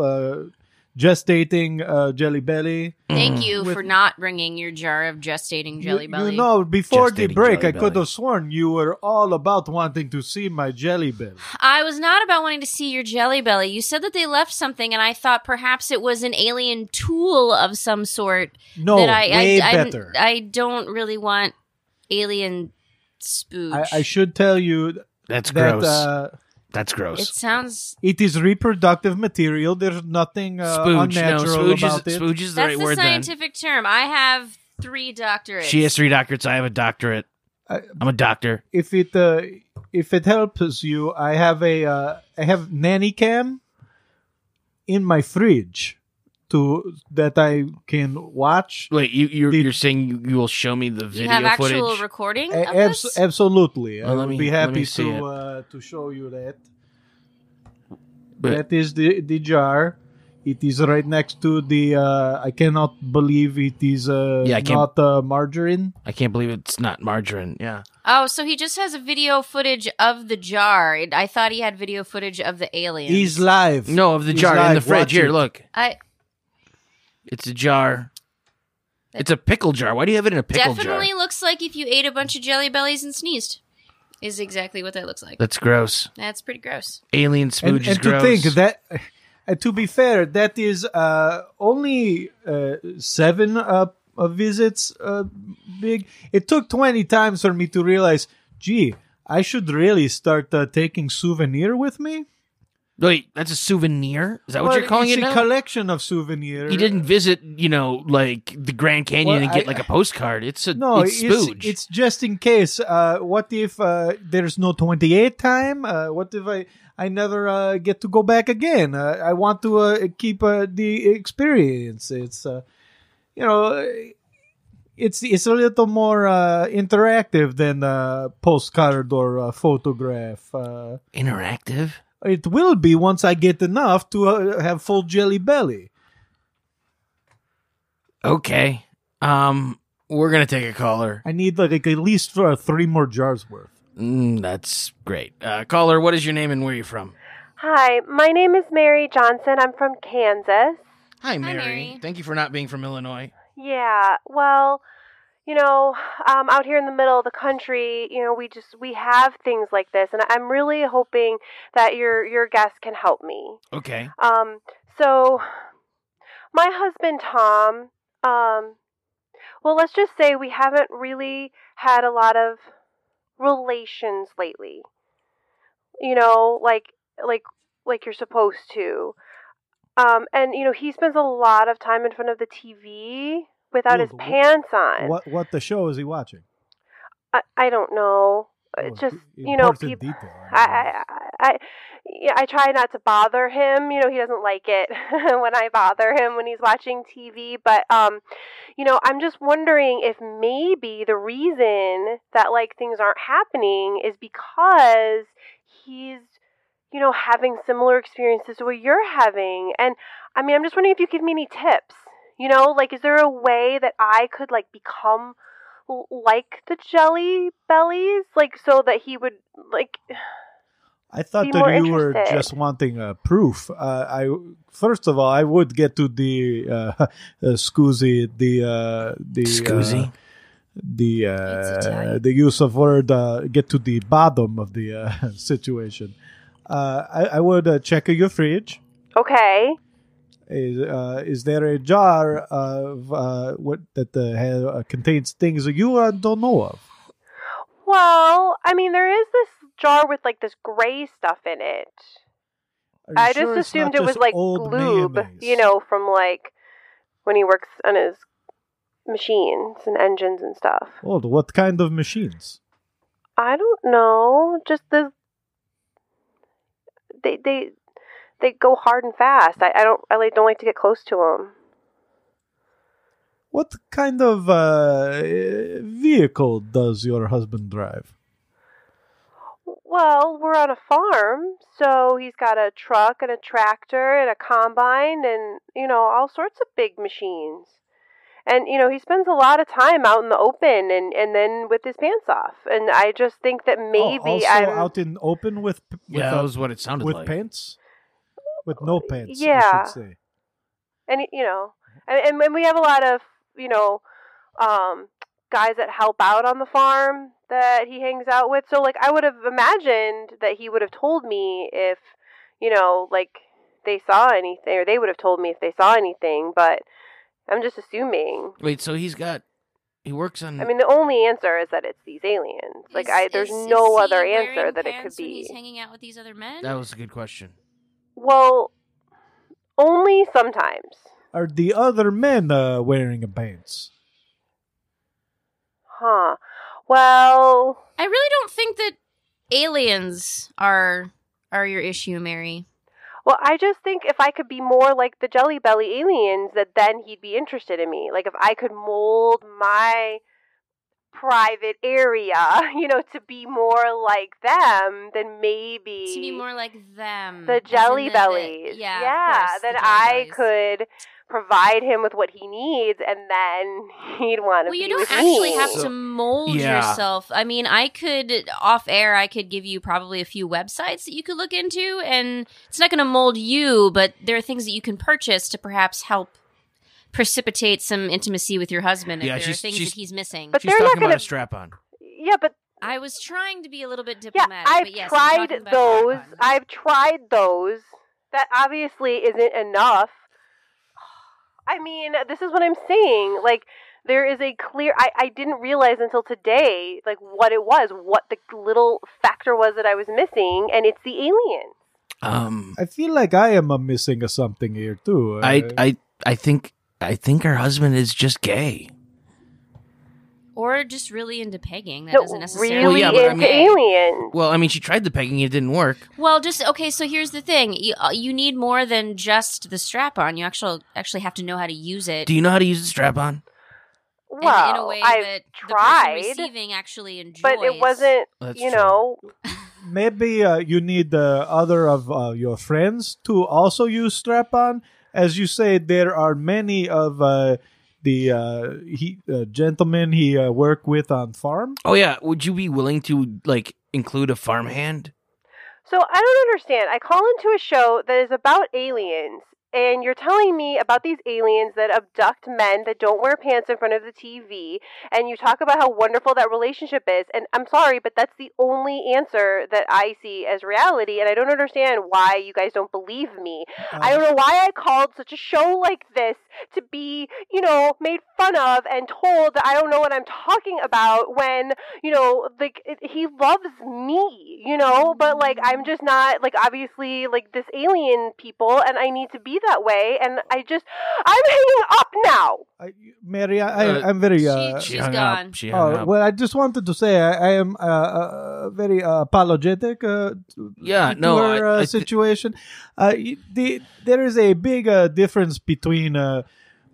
uh, gestating uh, Jelly Belly. Thank you With- for not bringing your jar of just gestating jelly you, belly. You know, before the Gestating break, Jelly I could Belly. have sworn you were all about wanting to see my Jelly Belly. I was not about wanting to see your jelly belly. You said that they left something, and I thought perhaps it was an alien tool of some sort. No, that I, way I, I'm- better. I don't really want alien spooge. I, I should tell you That's that gross. uh, That's gross. it sounds. it is reproductive material. There's nothing uh, spooge. No, unnatural spooge about is, it. spooge is the That's right the word then. scientific term. I have three doctorates. She has three doctorates. I have a doctorate. I- I'm a doctor. if it uh, if it helps you, I have a uh, I have nanny cam in my fridge to that I can watch. Wait, you you're, Did- you're saying you, you will show me the video You video have actual footage? recording A- of abs- this? absolutely, Well, I let will me- be happy to uh, to show you that. But- that is the the jar. It is right next to the. Uh, I cannot believe it is uh, Yeah, I can't- not uh, margarine. I can't believe it's not margarine. Yeah. Oh, so he just has a video footage of the jar. I thought he had video footage of the alien. He's live. No, of the He's jar in the fridge. Watch Here, it. look. I It's a jar. It's a pickle jar. Why do you have it in a pickle jar? definitely jar? looks like if you ate a bunch of jelly bellies and sneezed. Is exactly what that looks like. That's gross. That's pretty gross. Alien spooge and, is and to think that uh, to be fair that is uh, only uh, seven uh, uh, visits uh, big it took 20 times for me to realize gee i should really start uh, taking souvenir with me Wait, that's a souvenir? Is that what you're calling it's it a now? collection of souvenirs you didn't visit, you know, like the Grand Canyon Well, and get I- like a postcard. It's a no it's it's, it's just in case uh, what if uh, there's no 28 time uh, what if i i never uh, get to go back again uh, i want to uh, keep uh, the experience it's uh, you know it's it's a little more uh, interactive than a postcard or a photograph uh, interactive. It will be once i get enough to uh, have full jelly belly Okay. Um, we're gonna take a caller. i need like at least uh, three more jars worth Mm, that's great. Uh, caller, what is your name and where are you from? Hi, my name is Mary Johnson. I'm from Kansas. Hi, Mary. Mary. Thank you for not being from Illinois. Yeah, well, you know, um, out here in the middle of the country, you know, we just we have things like this, and I'm really hoping that your your guest can help me. Okay. Um, so my husband Tom, um, well, let's just say we haven't really had a lot of relations lately. You know, like like like you're supposed to. Um, and you know, he spends a lot of time in front of the TV without his pants on. What what the show is he watching? I, I don't know. Oh, It's just you know, people. I, I, I, I, yeah, I try not to bother him. You know, he doesn't like it when I bother him when he's watching TV. But, um, you know, I'm just wondering if maybe the reason that like things aren't happening is because he's, you know, having similar experiences to what you're having. And I mean, I'm just wondering if you give me any tips. You know, like, is there a way that I could like become l- like the jelly bellies like so that he would like I thought be that more you were just wanting uh, proof. Uh, I first of all, I would get to the uh, uh, scoozy, the uh, the Scoozy? uh, the uh, the use of word. Uh, get to the bottom of the uh, situation. Uh, I, I would uh, check your fridge. okay Is uh, is there a jar of uh, what that uh, ha- uh, contains things that you uh, don't know of? well i mean there is this jar with like this gray stuff in it i sure just assumed it was just like mayonnaise? you know from like when he works on his machines and engines and stuff Old. What kind of machines? i don't know just the they they they go hard and fast i, I don't i like don't like to get close to them What kind of uh, vehicle does your husband drive? Well, we're on a farm, so he's got a truck and a tractor and a combine and, you know, all sorts of big machines. And, you know, he spends a lot of time out in the open and, and then with his pants off. And I just think that maybe oh, also I'm. out in open with p- Yeah, with, that was what it sounded with like. With pants, with no pants. Yeah. I should say. and, you know, and, and and we have a lot of, you know, um, guys that help out on the farm that he hangs out with. So, like, I would have imagined that he would have told me if, you know, like they saw anything, or they would have told me if they saw anything. But I'm just assuming. Wait, so he's got he works on I mean, the only answer is that it's these aliens. Like, Is- I there's is- no is other answer that it could be. He's hanging out with these other men. that was a good question. Well, only sometimes. Are the other men uh, wearing pants? Huh. Well, I really don't think that aliens are are your issue, Mary. Well, I just think if I could be more like the Jelly Belly aliens, that then he'd be interested in me. Like if I could mold my private area, you know, to be more like them, than maybe To be more like them. the as Jelly the- the- Bellies. yeah, yeah. course, then Jelly I Bellies. could provide him with what he needs, and then he'd want to Well, be you don't with actually me. have to mold Yeah. yourself. I mean, I could off air. I could give you probably a few websites that you could look into, and it's not going to mold you, but there are things that you can purchase to perhaps help precipitate some intimacy with your husband if Yeah, there are she's- things that he's missing. But She's they're not talking about gonna- a strap on. Yeah, but I was trying to be a little bit diplomatic. Yeah, diplomatic. I've but yes, I'm tried about those. I've tried those. That obviously isn't enough. I mean, this is what I'm saying. Like, there is a clear. I, I didn't realize until today, like, what it was, what the little factor was that I was missing, and it's the alien. Um, I feel like I am missing a something here too. I I I think I think her husband is just gay. or just really into pegging. That doesn't necessarily. really Well, yeah, but I into mean- aliens. Well, I mean, she tried the pegging, it didn't work. Well, just okay. So here's the thing: you, uh, you need more than just the strap on. You actually actually have to know how to use it. Do you know how to use the strap on? in- Well, in a way I've that tried, the person receiving actually enjoys. but it wasn't. That's you true. know, maybe uh, you need the other of uh, your friends to also use strap-on. As you say, there are many of uh, the uh, he uh, gentlemen he uh, work with on farm. Oh yeah, would you be willing to like include a farmhand? So I don't understand. I call into a show that is about aliens, and you're telling me about these aliens that abduct men that don't wear pants in front of the TV, and you talk about how wonderful that relationship is. And I'm sorry, but that's the only answer that I see as reality, and I don't understand why you guys don't believe me. I don't oh. know why I called such a show like this to be, you know, made fun of and told that I don't know what I'm talking about when, you know, like it, he loves me, you know, but like I'm mm. just not like obviously like this alien people and I need to be that way and I just I'm hanging up now. I, Mary, I, Uh, I, I'm very. Uh, She She's hung gone. up. She hung Oh, up. well, I just wanted to say I, I am uh, uh, very uh, apologetic. Uh, Yeah, to no, her I- uh, I thi- situation. uh, the, there is a big uh, difference between uh,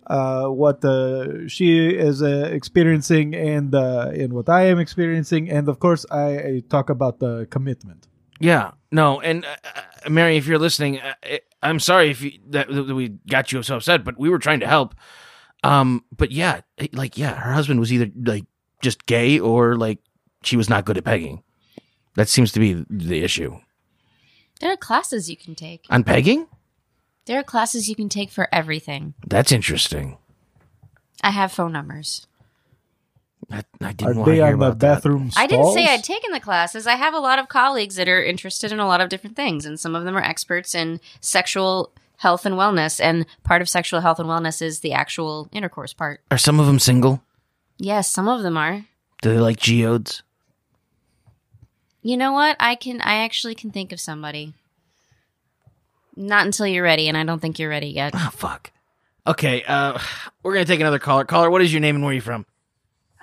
uh, what uh, she is uh, experiencing and uh, and what I am experiencing, and of course, I, I talk about the commitment. Yeah, no, and uh, uh, Mary, if you're listening, uh, I- I'm sorry if you, that, that we got you so upset, but we were trying to help. Um, but yeah, like yeah, her husband was either like just gay or like she was not good at pegging. That seems to be the issue. There are classes you can take. On pegging, There are classes you can take for everything. that's interesting. I have phone numbers. I, I didn't want to they hear on the about that. bathroom I didn't say? I'd taken the classes. I have a lot of colleagues that are interested in a lot of different things, and some of them are experts in sexual health and wellness. And part of sexual health and wellness is the actual intercourse part. Are some of them single? Yes, some of them are. Do they like geodes? You know what? I can. I actually can think of somebody. Not until you're ready, and I don't think you're ready yet. Oh fuck. Okay, uh, we're gonna take another caller. Caller, what is your name and where are you from?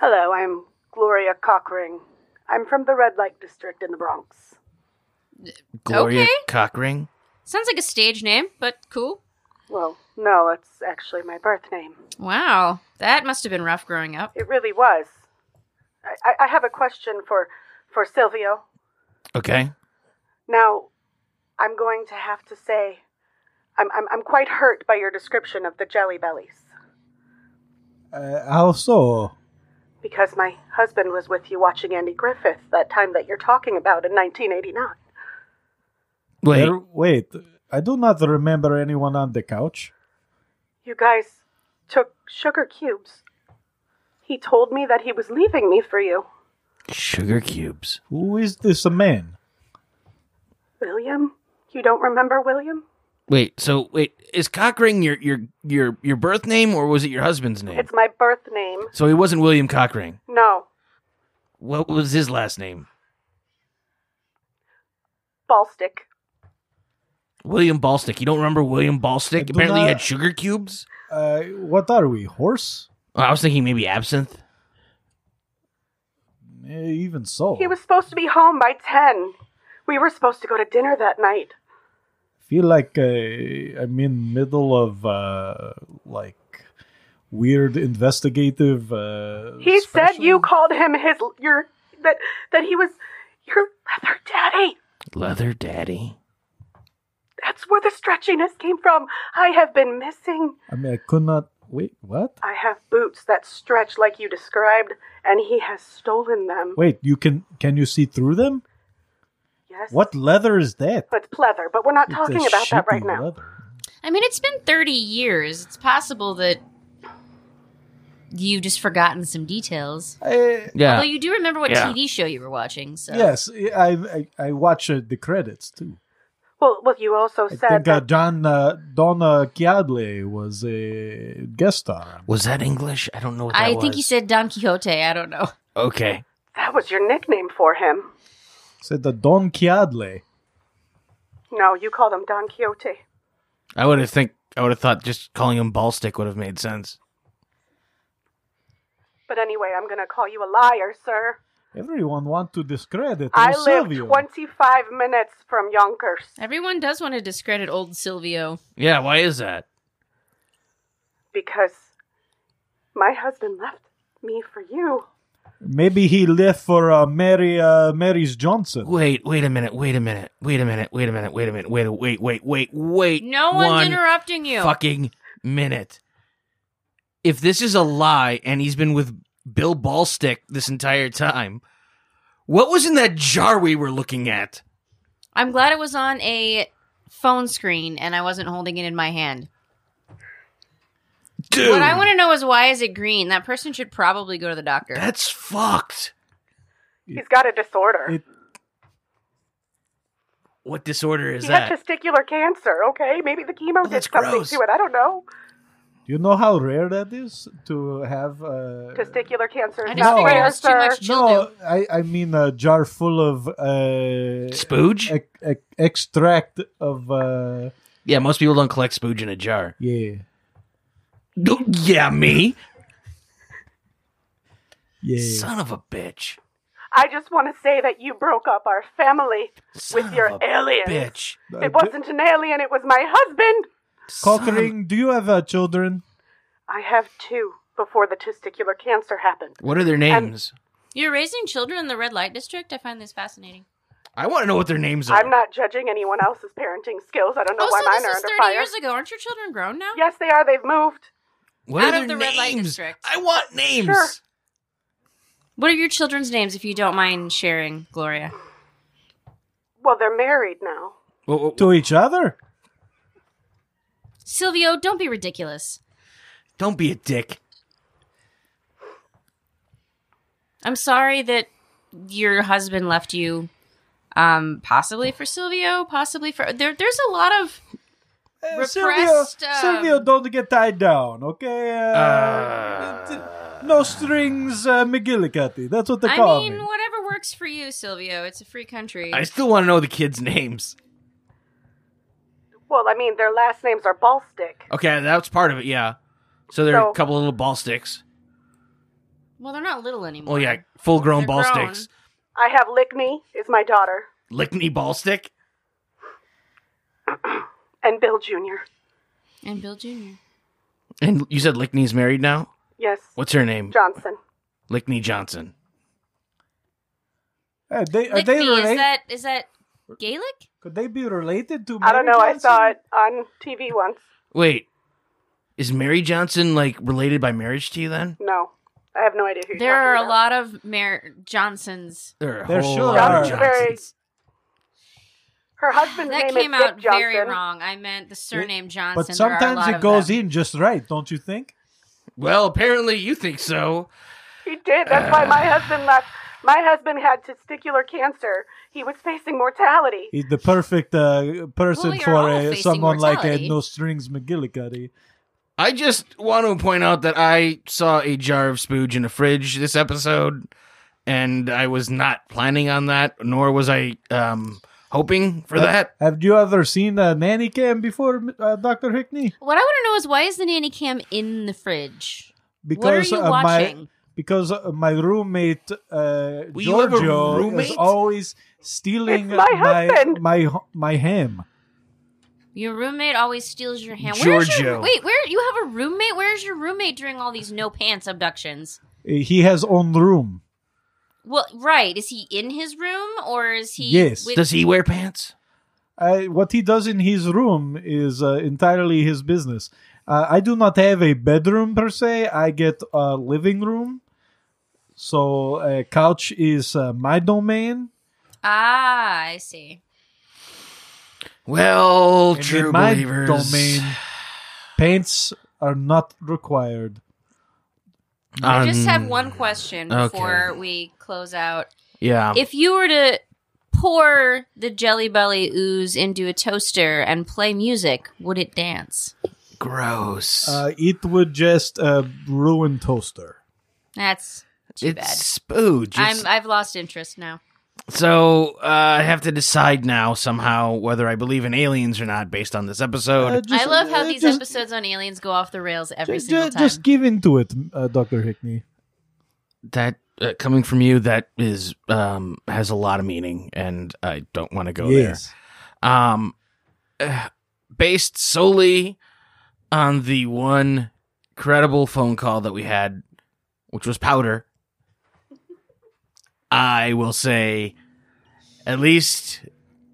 Hello, I'm Gloria Cockring. I'm from the Red Light District in the Bronx. Gloria Okay. Cockring. Sounds like a stage name, but cool. Well, no, it's actually my birth name. Wow, that must have been rough growing up. It really was. I, I- I have a question for for Silvio. Okay. Now, I'm going to have to say, I'm I'm, I'm quite hurt by your description of the Jelly Bellies Uh, how so? Because my husband was with you watching Andy Griffith that time that you're talking about in 1989. Wait. There- wait. I do not remember anyone on the couch. You guys took sugar cubes. He told me that he was leaving me for you. Sugar cubes. Who is this man? William? You don't remember William? Wait, so wait, is Cockring your your your your birth name or was it your husband's name? It's my birth name. so he wasn't William Cockring. No, What was his last name? Ballstick. William Ballstick. You don't remember William Ballstick? do Apparently he had sugar cubes. Uh, what are we, horse? Oh, I was thinking maybe absinthe. Eh, even so. He was supposed to be home by 10. We were supposed to go to dinner that night. Feel like uh, I'm in middle of uh, like weird investigative. Uh, He said you called him his your that that he was your leather daddy. Leather Daddy. That's where the stretchiness came from. I have been missing. I mean, I could not wait. What? I have boots that stretch like you described, and he has stolen them. Wait, you can can you see through them? Yes. What leather is that? It's pleather, but we're not It's talking about that right shitty now. leather. I mean, it's been 30 years. It's possible that you've just forgotten some details. I, Yeah. Although you do remember what Yeah. TV show you were watching, so. Yes, I I, I watch uh, the credits too. Well, well, you also I said think uh, that John uh, Donna Cheadle was a guest star. Was that English? I don't know what that I was. think he said Don Quixote. I don't know. Okay. that was your nickname for him. Said the Don Cheadle. No, you called him Don Quixote. I would have think I would have thought just calling him Ballstick would have made sense. But anyway, I'm going to call you a liar, sir. Everyone want to discredit I old live Silvio. 25 minutes from Yonkers. Everyone does want to discredit old Silvio. Yeah, why is that? because my husband left me for you. Maybe he left for uh, Mary uh, Mary's Johnson. Wait, wait a minute, wait a minute, wait a minute, wait a minute, wait a minute, wait, a- wait, wait, wait, wait. No one's one interrupting you. Fucking minute. If this is a lie and he's been with Bill Ballstick this entire time, what was in that jar we were looking at? I'm glad it was on a phone screen and I wasn't holding it in my hand. Dude, What I want to know is why is it green? That person should probably go to the doctor. that's fucked. He's got a disorder. It- What disorder is he had that? testicular cancer. Okay, maybe the chemo did something gross. to it. I don't know. Do you know how rare that is to have. Uh, Testicular cancer I is just not figured rare, was too much no. I, I mean a jar full of uh, Spooge? ec- ec- extract of uh, yeah, most people don't collect spooge in a jar. yeah No, Yeah, me. yeah. Son of a bitch. I just want to say that you broke up our family Son with your alien. a aliens. bitch. Uh, It wasn't an alien, it was my husband. Cockering, do you have uh, children? I have two before the testicular cancer happened. What are their names? You're raising children in the red light district? I find this fascinating. I want to know what their names are. I'm not judging anyone else's parenting skills. I don't know oh, why so mine this are is under 30 fire. years ago. Aren't your children grown now? Yes, they are. They've moved. What out are of their the red light names? district. I want names. Sure. What are your children's names, if you don't mind sharing, Gloria? Well, they're married now. Well, well, To each other? Silvio, don't be ridiculous. don't be a dick. I'm sorry that your husband left you. Um, possibly for Silvio, possibly for there. There's a lot of Uh, Silvio, Repressed, um, Silvio, don't get tied down, okay? Uh, Uh, no strings, uh, McGillicuddy. That's what they I call mean, me. whatever works for you, Silvio. It's a free country. I still want to know the kids' names. Well, I mean, their last names are Ballstick. Okay, that's part of it. Yeah. So they're So- a couple of little ball sticks. well, they're not little anymore. Oh yeah, full grown They're ball grown. sticks. I have Lickney is my daughter, Lickney ball stick. and Bill Jr. And Bill Jr. And you said Lickney's married now. Yes, What's her name? Johnson. Lickney Johnson. Uh, they, are they related? is that is that Gaelic? Could they be related to I don't Mary know. I saw it on TV once. Wait, is Mary Johnson like related by marriage to you? Then No, I have no idea who. You're There are a about. lot of Mar- Johnsons. there are a There whole sure lot of are. Johnson very. Johnsons. Her husband's That name came is Dick out very Johnson. wrong. I meant the surname Johnson. But There are a sometimes lot it of goes them. in just right, don't you think? Well, apparently you think so. He did. That's why my husband left. My husband had testicular cancer. He was facing mortality. He's the perfect uh, person Well, you're for all facing someone like a mortality. no strings McGillicuddy. I just want to point out that I saw a jar of spooge in a fridge this episode, and I was not planning on that, nor was I um, hoping for that. Have you ever seen a nanny cam before, uh, Doctor Hickney? What I want to know is why is the nanny cam in the fridge? Because what are you uh, my watching? because uh, my roommate uh, Well, you have a Giorgio roommate? is always stealing It's my my my my ham. Your roommate always steals your hand. Where's your wait? Where you have a roommate? Where's your roommate during all these no pants abductions? He has own room. Well, right. Is he in his room or is he? Yes. with- Does he wear pants? I, what he does in his room is uh, entirely his business. Uh, I do not have a bedroom per se. I get a living room. So a couch is uh, my domain. ah, I see. Well, And true in my believers. domain, pants are not required. I just have Um, one question okay. before we close out. Yeah. If you were to pour the Jelly Belly ooze into a toaster and play music, would it dance? Gross. Uh, it would just uh, ruin toaster. That's too it's spooge. bad. It's- I'm I've lost interest now. so uh, I have to decide now somehow whether I believe in aliens or not based on this episode. Uh, just- I love how uh, these just, episodes on aliens go off the rails every ju- single time. Just give into it, uh, Doctor Hickney. that uh, coming from you, that is um, has a lot of meaning, and I don't want to go yes. there. Um, uh, based solely on the one credible phone call that we had, which was powder. I will say, at least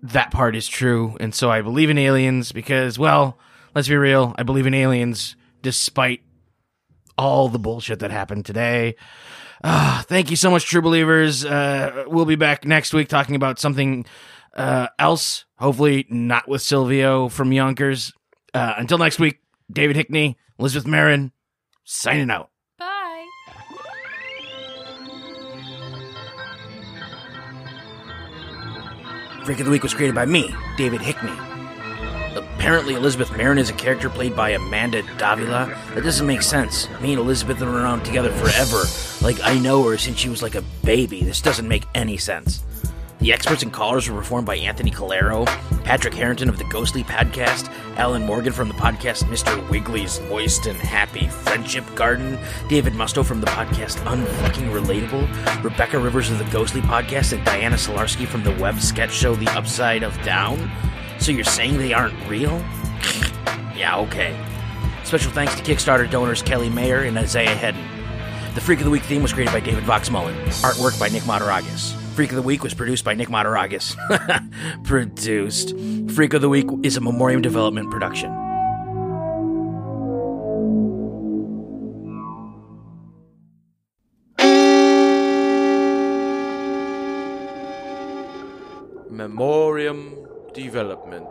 that part is true, and so I believe in aliens because, well, let's be real, I believe in aliens despite all the bullshit that happened today. Ah, thank you so much, true believers. Uh, we'll be back next week talking about something Uh, else, hopefully not with Silvio from Yonkers. Uh, until next week, David Hickney, Elizabeth Marin, signing out. Bye. Freak of the Week was created by me, David Hickney. Apparently, Elizabeth Marin is a character played by Amanda Davila. That doesn't make sense. Me and Elizabeth have been around together forever. Like, I know her since she was like a baby. This doesn't make any sense. The experts and callers were performed by Anthony Calero, Patrick Harrington of the Ghostly Podcast, Alan Morgan from the podcast Mr. Wiggly's Moist and Happy Friendship Garden, David Musto from the podcast Unfucking Relatable, Rebecca Rivers of the Ghostly Podcast, and Diana Solarski from the web sketch show The Upside of Down. So you're saying they aren't real? yeah, okay. Special thanks to Kickstarter donors Kelly Mayer and Isaiah Hedden. The Freak of the Week theme was created by David Vox Mullen. Artwork by Nick Mataragas. Freak of the Week was produced by Nick Mataragas. produced. Freak of the Week is a Memoriam Development production. Memoriam development.